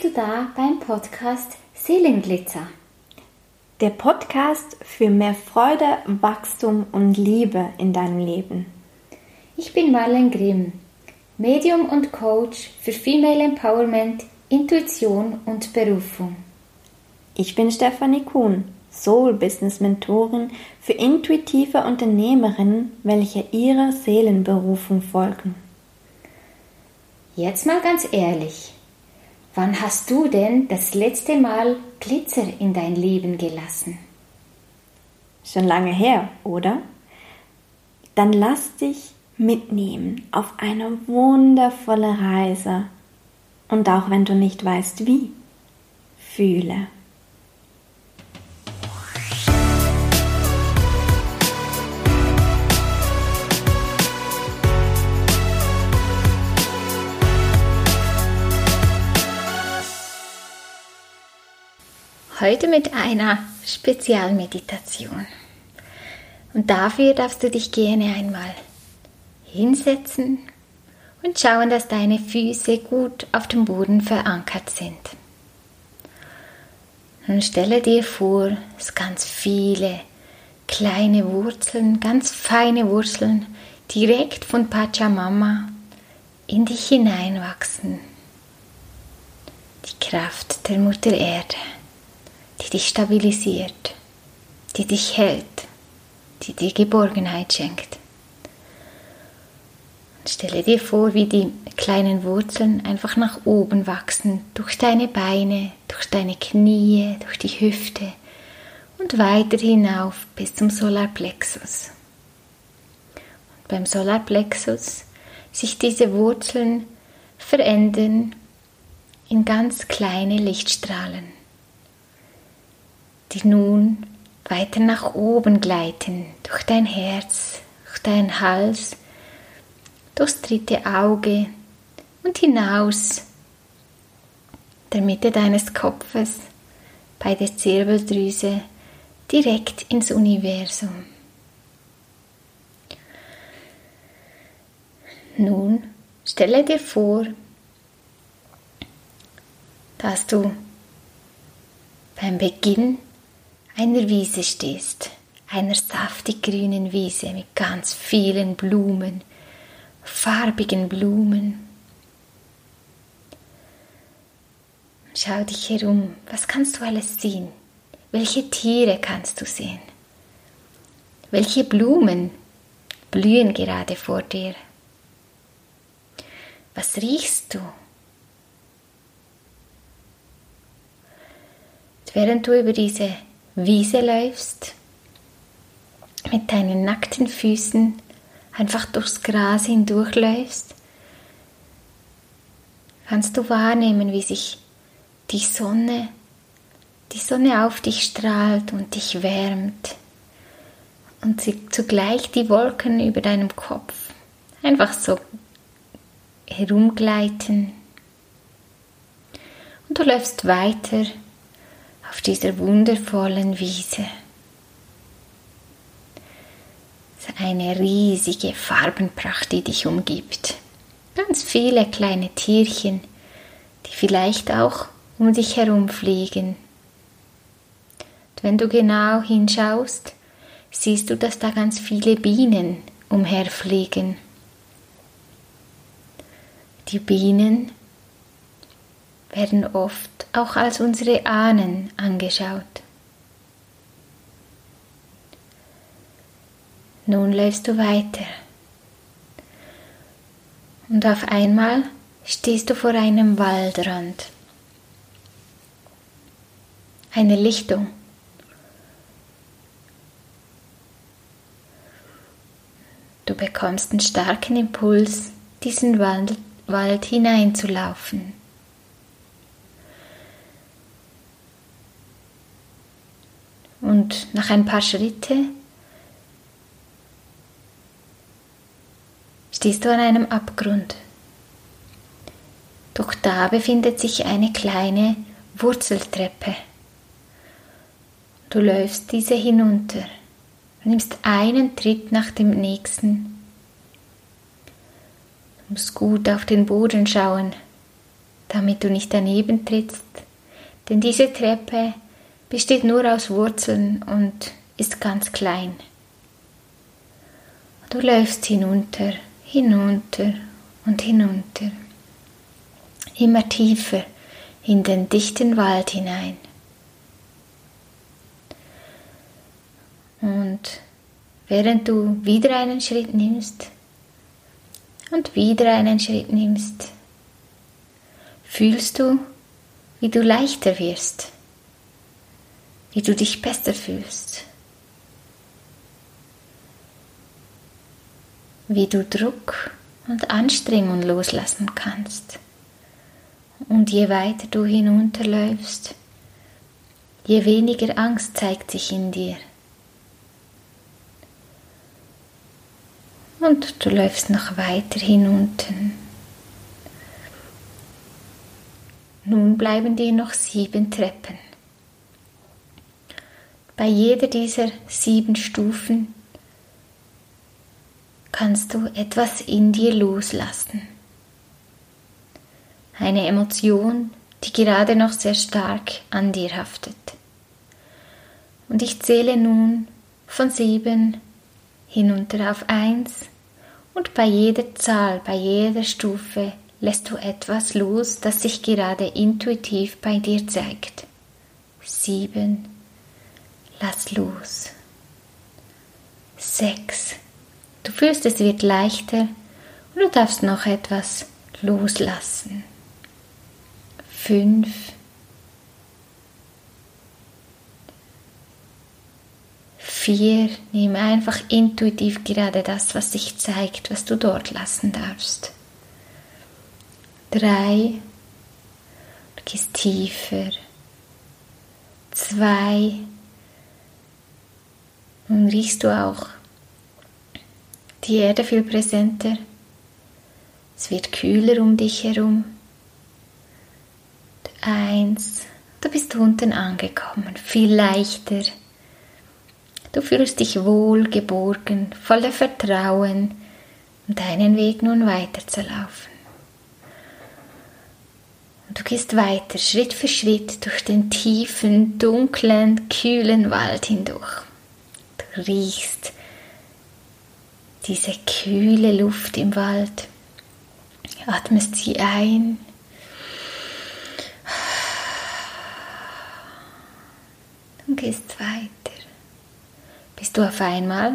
bist du da beim Podcast Seelenglitzer. Der Podcast für mehr Freude, Wachstum und Liebe in deinem Leben. Ich bin Marlene Grimm, Medium und Coach für Female Empowerment, Intuition und Berufung. Ich bin Stefanie Kuhn, Soul Business Mentorin für intuitive Unternehmerinnen, welche ihrer Seelenberufung folgen. Jetzt mal ganz ehrlich, wann hast du denn das letzte Mal Glitzer in dein Leben gelassen? Schon lange her, oder? Dann lass dich mitnehmen auf eine wundervolle Reise. Und auch wenn du nicht weißt wie, fühle. Heute mit einer Spezialmeditation. Und dafür darfst du dich gerne einmal hinsetzen und schauen, dass deine Füße gut auf dem Boden verankert sind. Und stelle dir vor, dass ganz viele kleine Wurzeln, ganz feine Wurzeln direkt von Pachamama in dich hineinwachsen. Die Kraft der Mutter Erde die dich stabilisiert, die dich hält, die dir Geborgenheit schenkt. Und stelle dir vor, wie die kleinen Wurzeln einfach nach oben wachsen, durch deine Beine, durch deine Knie, durch die Hüfte und weiter hinauf bis zum Solarplexus. Und beim Solarplexus sich diese Wurzeln verändern in ganz kleine Lichtstrahlen die nun weiter nach oben gleiten, durch dein Herz, durch deinen Hals, durchs dritte Auge und hinaus der Mitte deines Kopfes bei der Zirbeldrüse direkt ins Universum. Nun stelle dir vor, dass du beim Beginn einer Wiese stehst, einer saftig grünen Wiese mit ganz vielen Blumen, farbigen Blumen. Schau dich herum, was kannst du alles sehen? Welche Tiere kannst du sehen? Welche Blumen blühen gerade vor dir? Was riechst du? während du über diese Wiese läufst, mit deinen nackten Füßen einfach durchs Gras hindurchläufst, kannst du wahrnehmen, wie sich die Sonne, die Sonne auf dich strahlt und dich wärmt und zugleich die Wolken über deinem Kopf einfach so herumgleiten. Und du läufst weiter auf dieser wundervollen Wiese. Es ist eine riesige Farbenpracht, die dich umgibt. Ganz viele kleine Tierchen, die vielleicht auch um dich herum fliegen. Und wenn du genau hinschaust, siehst du, dass da ganz viele Bienen umherfliegen. Die Bienen werden oft auch als unsere Ahnen angeschaut. Nun läufst du weiter. Und auf einmal stehst du vor einem Waldrand. Eine Lichtung. Du bekommst einen starken Impuls, diesen Wald, Wald hineinzulaufen. Und nach ein paar Schritten stehst du an einem Abgrund. Doch da befindet sich eine kleine Wurzeltreppe. Du läufst diese hinunter, nimmst einen Tritt nach dem nächsten. Du musst gut auf den Boden schauen, damit du nicht daneben trittst, denn diese Treppe besteht nur aus Wurzeln und ist ganz klein. Du läufst hinunter, hinunter und hinunter, immer tiefer in den dichten Wald hinein. Und während du wieder einen Schritt nimmst und wieder einen Schritt nimmst, fühlst du, wie du leichter wirst, wie du dich besser fühlst. wie du Druck und Anstrengung loslassen kannst. Und je weiter du hinunterläufst, je weniger Angst zeigt sich in dir. Und du läufst noch weiter hinunter. Nun bleiben dir noch sieben Treppen. Bei jeder dieser sieben Stufen kannst du etwas in dir loslassen. Eine Emotion, die gerade noch sehr stark an dir haftet. Und ich zähle nun von sieben hinunter auf eins und bei jeder Zahl, bei jeder Stufe lässt du etwas los, das sich gerade intuitiv bei dir zeigt. Sieben, lass los. Sechs, Du fühlst, es wird leichter und du darfst noch etwas loslassen. Fünf. Vier. Nehme einfach intuitiv gerade das, was sich zeigt, was du dort lassen darfst. Drei. Du gehst tiefer. Zwei. Nun riechst du auch die Erde viel präsenter. Es wird kühler um dich herum. Eins, du bist unten angekommen, viel leichter. Du fühlst dich wohl, geborgen, voller Vertrauen, um deinen Weg nun weiterzulaufen. Und du gehst weiter, Schritt für Schritt, durch den tiefen, dunklen, kühlen Wald hindurch. Riechst diese kühle Luft im Wald. Atmest sie ein. Und gehst weiter, bis du auf einmal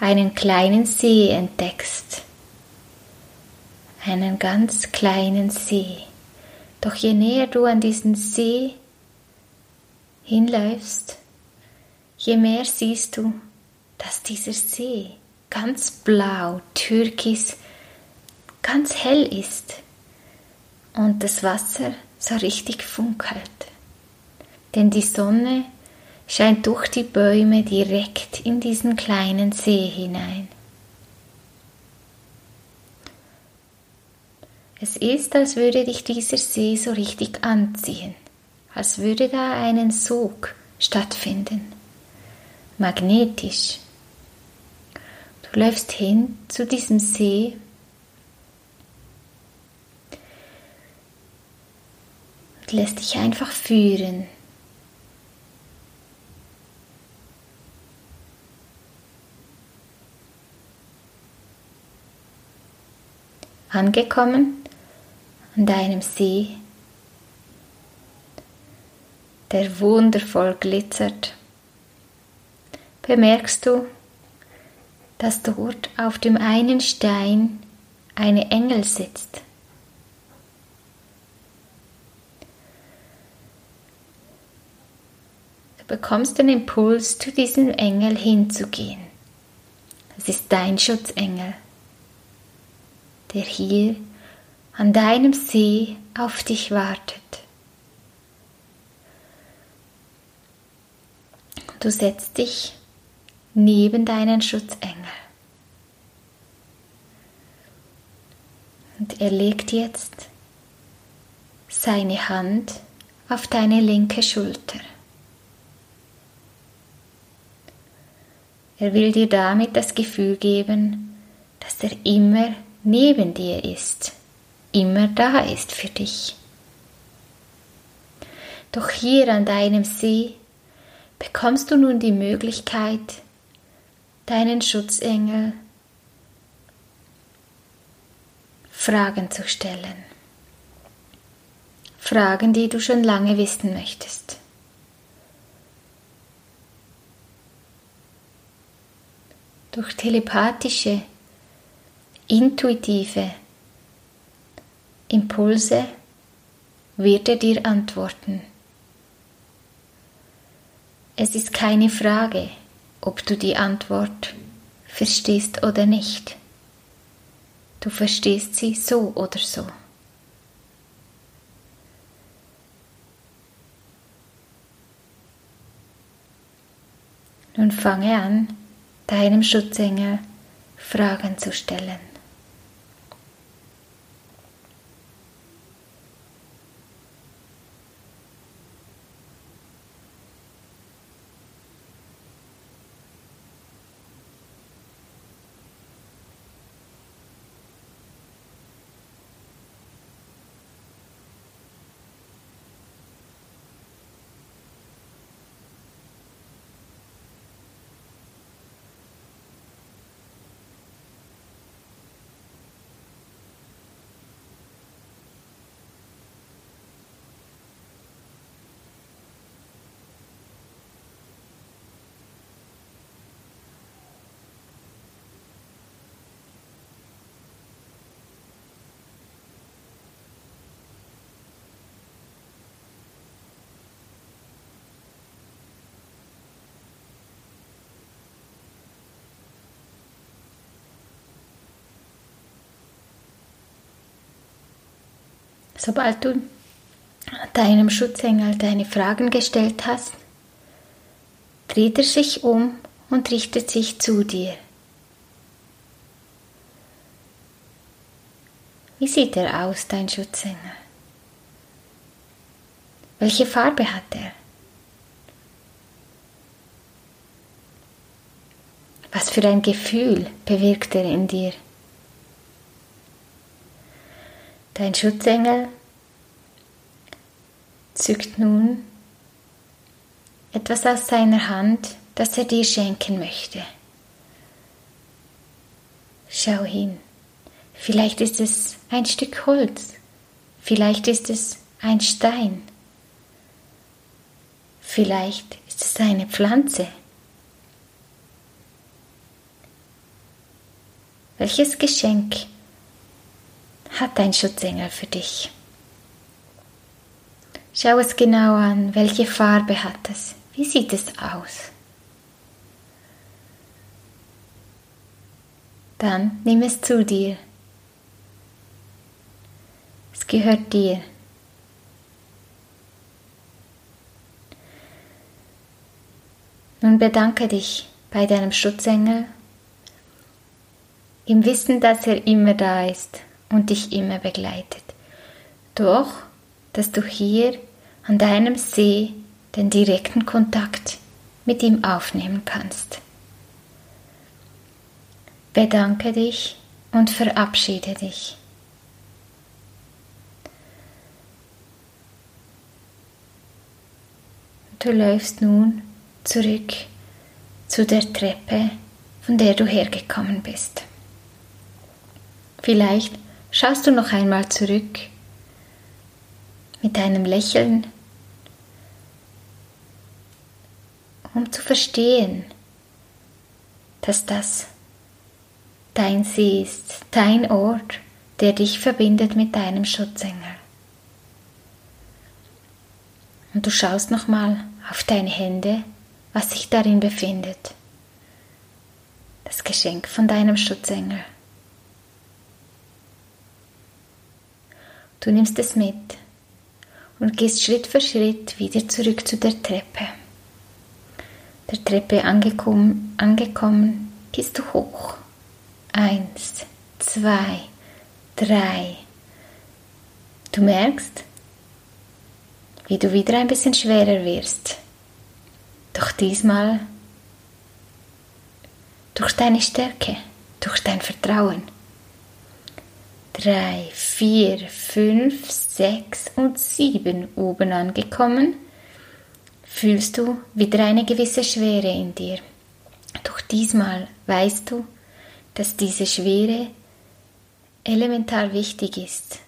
einen kleinen See entdeckst. Einen ganz kleinen See. Doch je näher du an diesen See hinläufst, je mehr siehst du, dass dieser See ganz blau, türkis, ganz hell ist und das Wasser so richtig funkelt. Denn die Sonne scheint durch die Bäume direkt in diesen kleinen See hinein. Es ist, als würde dich dieser See so richtig anziehen, als würde da einen Sog stattfinden, magnetisch. Du läufst hin zu diesem See. Und lässt dich einfach führen. Angekommen an deinem See, der wundervoll glitzert, bemerkst du, dass dort auf dem einen Stein eine Engel sitzt. Du bekommst den Impuls, zu diesem Engel hinzugehen. Es ist dein Schutzengel, der hier an deinem See auf dich wartet. Du setzt dich neben deinen Schutzengel. Und er legt jetzt seine Hand auf deine linke Schulter. Er will dir damit das Gefühl geben, dass er immer neben dir ist, immer da ist für dich. Doch hier an deinem See bekommst du nun die Möglichkeit, deinen Schutzengel Fragen zu stellen. Fragen, die du schon lange wissen möchtest. Durch telepathische, intuitive Impulse wird er dir antworten. Es ist keine Frage, ob du die Antwort verstehst oder nicht. Du verstehst sie so oder so. Nun fange an, deinem Schutzengel Fragen zu stellen. Sobald du deinem Schutzengel deine Fragen gestellt hast, dreht er sich um und richtet sich zu dir. Wie sieht er aus, dein Schutzengel? Welche Farbe hat er? Was für ein Gefühl bewirkt er in dir? Dein Schutzengel zückt nun etwas aus seiner Hand, das er dir schenken möchte. Schau hin. Vielleicht ist es ein Stück Holz, vielleicht ist es ein Stein, vielleicht ist es eine Pflanze. Welches Geschenk hat dein Schutzengel für dich. Schau es genau an, welche Farbe hat es, wie sieht es aus. Dann nimm es zu dir. Es gehört dir. Nun bedanke dich bei deinem Schutzengel im Wissen, dass er immer da ist und dich immer begleitet. Doch, dass du hier an deinem See den direkten Kontakt mit ihm aufnehmen kannst. Bedanke dich und verabschiede dich. Du läufst nun zurück zu der Treppe, von der du hergekommen bist. Vielleicht schaust du noch einmal zurück mit einem Lächeln, um zu verstehen, dass das dein See ist, dein Ort, der dich verbindet mit deinem Schutzengel. Und du schaust nochmal auf deine Hände, was sich darin befindet. Das Geschenk von deinem Schutzengel. Du nimmst es mit und gehst Schritt für Schritt wieder zurück zu der Treppe. Der Treppe angekommen, angekommen gehst du hoch. Eins, zwei, drei. Du merkst, wie du wieder ein bisschen schwerer wirst. Doch diesmal durch deine Stärke, durch dein Vertrauen. Drei, vier, fünf, sechs und sieben oben angekommen, fühlst du wieder eine gewisse Schwere in dir. Doch diesmal weißt du, dass diese Schwere elementar wichtig ist,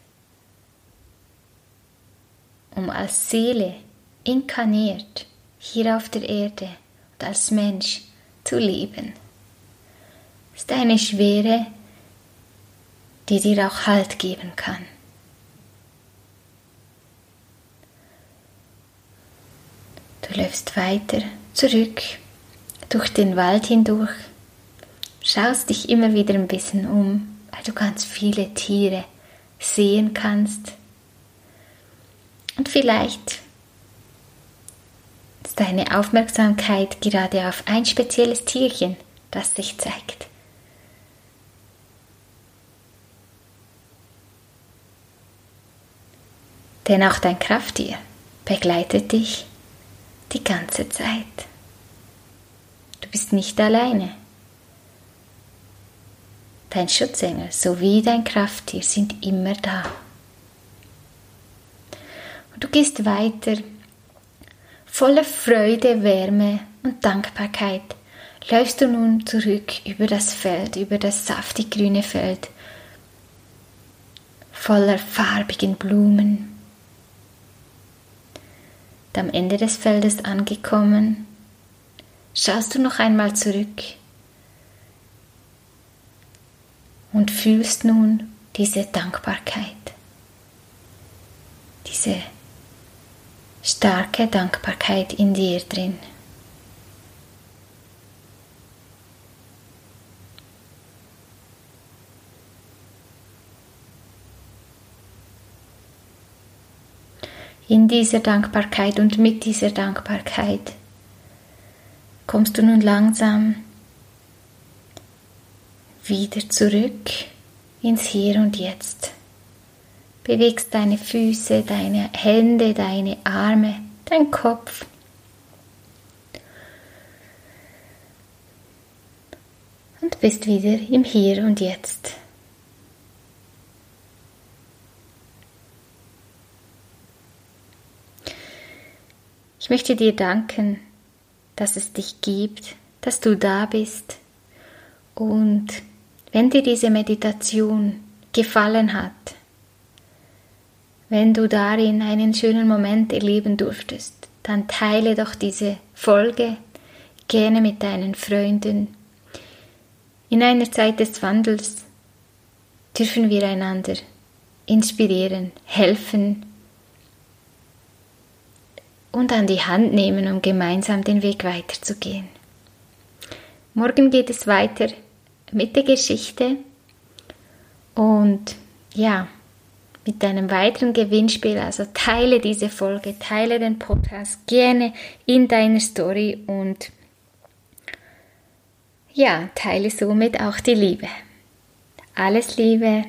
um als Seele inkarniert hier auf der Erde und als Mensch zu leben. Es ist eine Schwere, die dir auch Halt geben kann. Du läufst weiter zurück durch den Wald hindurch, schaust dich immer wieder ein bisschen um, weil du ganz viele Tiere sehen kannst. Und vielleicht ist deine Aufmerksamkeit gerade auf ein spezielles Tierchen, das sich zeigt. Denn auch dein Krafttier begleitet dich die ganze Zeit. Du bist nicht alleine. Dein Schutzengel sowie dein Krafttier sind immer da. Und du gehst weiter voller Freude, Wärme und Dankbarkeit. Läufst du nun zurück über das Feld, über das saftig grüne Feld, voller farbigen Blumen, am Ende des Feldes angekommen, schaust du noch einmal zurück und fühlst nun diese Dankbarkeit, diese starke Dankbarkeit in dir drin. In dieser Dankbarkeit und mit dieser Dankbarkeit kommst du nun langsam wieder zurück ins Hier und Jetzt. Bewegst deine Füße, deine Hände, deine Arme, dein Kopf. Und bist wieder im Hier und Jetzt. Ich möchte dir danken, dass es dich gibt, dass du da bist. Und wenn dir diese Meditation gefallen hat, wenn du darin einen schönen Moment erleben durftest, dann teile doch diese Folge gerne mit deinen Freunden. In einer Zeit des Wandels dürfen wir einander inspirieren, helfen, und an die Hand nehmen, um gemeinsam den Weg weiterzugehen. Morgen geht es weiter mit der Geschichte und ja, mit einem weiteren Gewinnspiel. Also teile diese Folge, teile den Podcast gerne in deiner Story und ja, teile somit auch die Liebe. Alles Liebe,